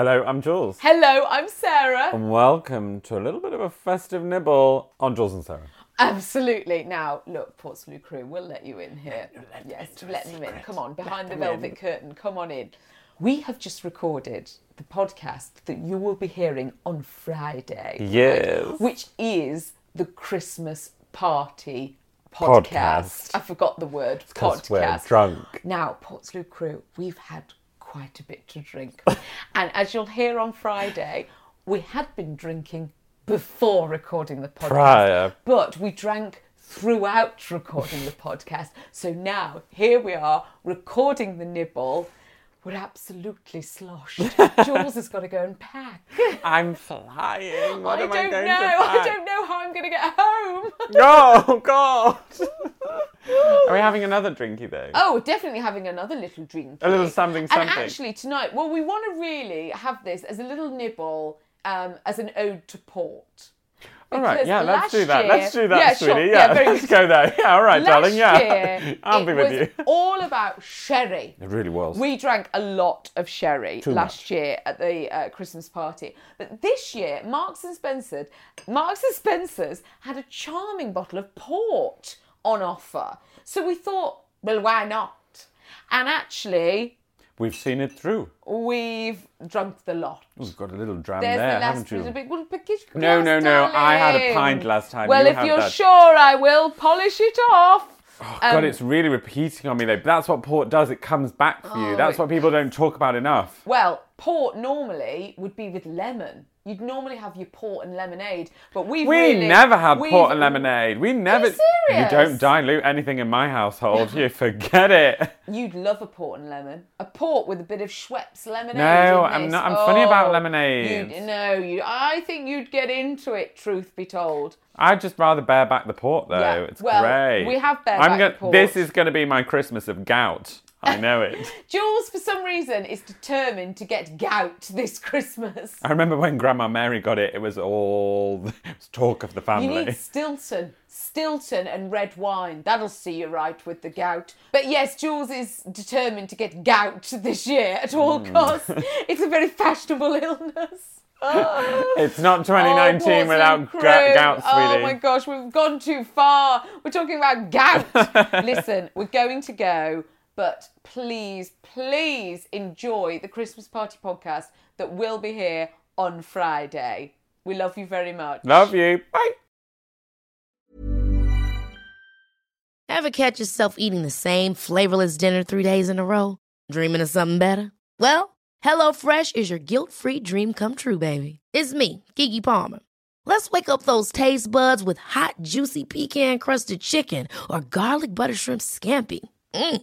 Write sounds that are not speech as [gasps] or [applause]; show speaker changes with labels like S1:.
S1: Hello, I'm Jules.
S2: Hello, I'm Sarah.
S1: And welcome to a little bit of a festive nibble on Jules and Sarah.
S2: Absolutely. Now, look, Portslade crew, we'll let you in here. yes, let them in. Come on, behind the velvet curtain. Come on in. We have just recorded the podcast that you will be hearing on Friday.
S1: Yes.
S2: Which is the Christmas party podcast.
S1: Podcast.
S2: I forgot the word podcast.
S1: we're drunk.
S2: Now, Portslade crew, we've had quite a bit to drink. [laughs] and as you'll hear on Friday, we had been drinking before recording the podcast.
S1: Prior.
S2: But we drank throughout recording the [laughs] podcast. So now, here we are, recording the nibble. We're absolutely sloshed. [laughs] Jules has got to go and pack.
S1: I'm flying. What
S2: I
S1: am
S2: don't
S1: I going
S2: know.
S1: to
S2: I don't know how I'm going to get home.
S1: Oh, God. Are we [gasps] having another drinky, though?
S2: Oh, definitely having another little drink.
S1: A little something, something.
S2: And actually, tonight, well, we want to really have this as a little nibble, um, as an ode to port.
S1: all right, yeah, let's do that.
S2: year-
S1: let's do that,
S2: Yeah, sure,
S1: sweetie.
S2: yeah,
S1: Yeah, let's
S2: good.
S1: go there. Yeah, all right,
S2: Last
S1: darling. Yeah.
S2: year, [laughs]
S1: I'll be with
S2: was
S1: you.
S2: all about sherry.
S1: It really was.
S2: We drank a lot of sherry
S1: Too
S2: last
S1: much.
S2: year at the uh, Christmas party, but this year, Marks and Spencer, Marks and Spencers had a charming bottle of port on offer. So we thought, well, why not? And actually,
S1: We've seen it through.
S2: we've drunk the lot.
S1: We've got a little dram
S2: There's
S1: there,
S2: the last
S1: haven't you?
S2: bit. Well,
S1: No, no, no, I had a pint last time,
S2: Well,
S1: you
S2: if you're
S1: that.
S2: sure, I will polish it off.
S1: God,
S2: Um,
S1: it's really repeating on me though. But that's what port does. It comes back for you.
S2: Oh,
S1: That's what people don't talk about enough.
S2: Well, port normally would be with lemon. You'd normally have your port and lemonade, but we've
S1: We
S2: really,
S1: never had port and lemonade. We never. You
S2: serious?
S1: don't dilute anything in my household. [laughs] you forget it.
S2: You'd love a port and lemon. A port with a bit of Schweppes lemonade.
S1: No, I'm not- I'm funny about
S2: oh,
S1: lemonade.
S2: you'd- No, you. I think you'd get into it. Truth be told.
S1: I'd just rather bear back the port though.
S2: Yeah,
S1: It's
S2: well,
S1: great.
S2: we have bared
S1: I'm
S2: back
S1: gonna,
S2: the port.
S1: This is going to be my Christmas of gout. I know it. [laughs]
S2: Jules, for some reason, is determined to get gout this Christmas.
S1: I remember when Grandma Mary got it. It was all [laughs] it was talk of the family.
S2: You need [laughs] Stilton. Stilton and red wine. That'll see you right with the gout. But yes, Jules is determined to get gout this year at all
S1: Hmm.
S2: costs. It's a very fashionable illness.
S1: It's not
S2: Oh,
S1: 2019
S2: Portsmouth
S1: without ga- gout,
S2: Oh my gosh, we've gone too far. We're talking about gout. Listen, we're going to go, but please, please enjoy the Christmas Party podcast that will be here on Friday. We love you very much.
S1: Love you. Bye.
S3: Ever catch yourself eating the same flavorless dinner three days in a row? Dreaming of something better? Well, HelloFresh is your guilt free dream come true, baby. It's me, Keke Palmer. Let's wake up those taste buds with hot, juicy pecan crusted chicken or garlic butter shrimp scampi. Mm.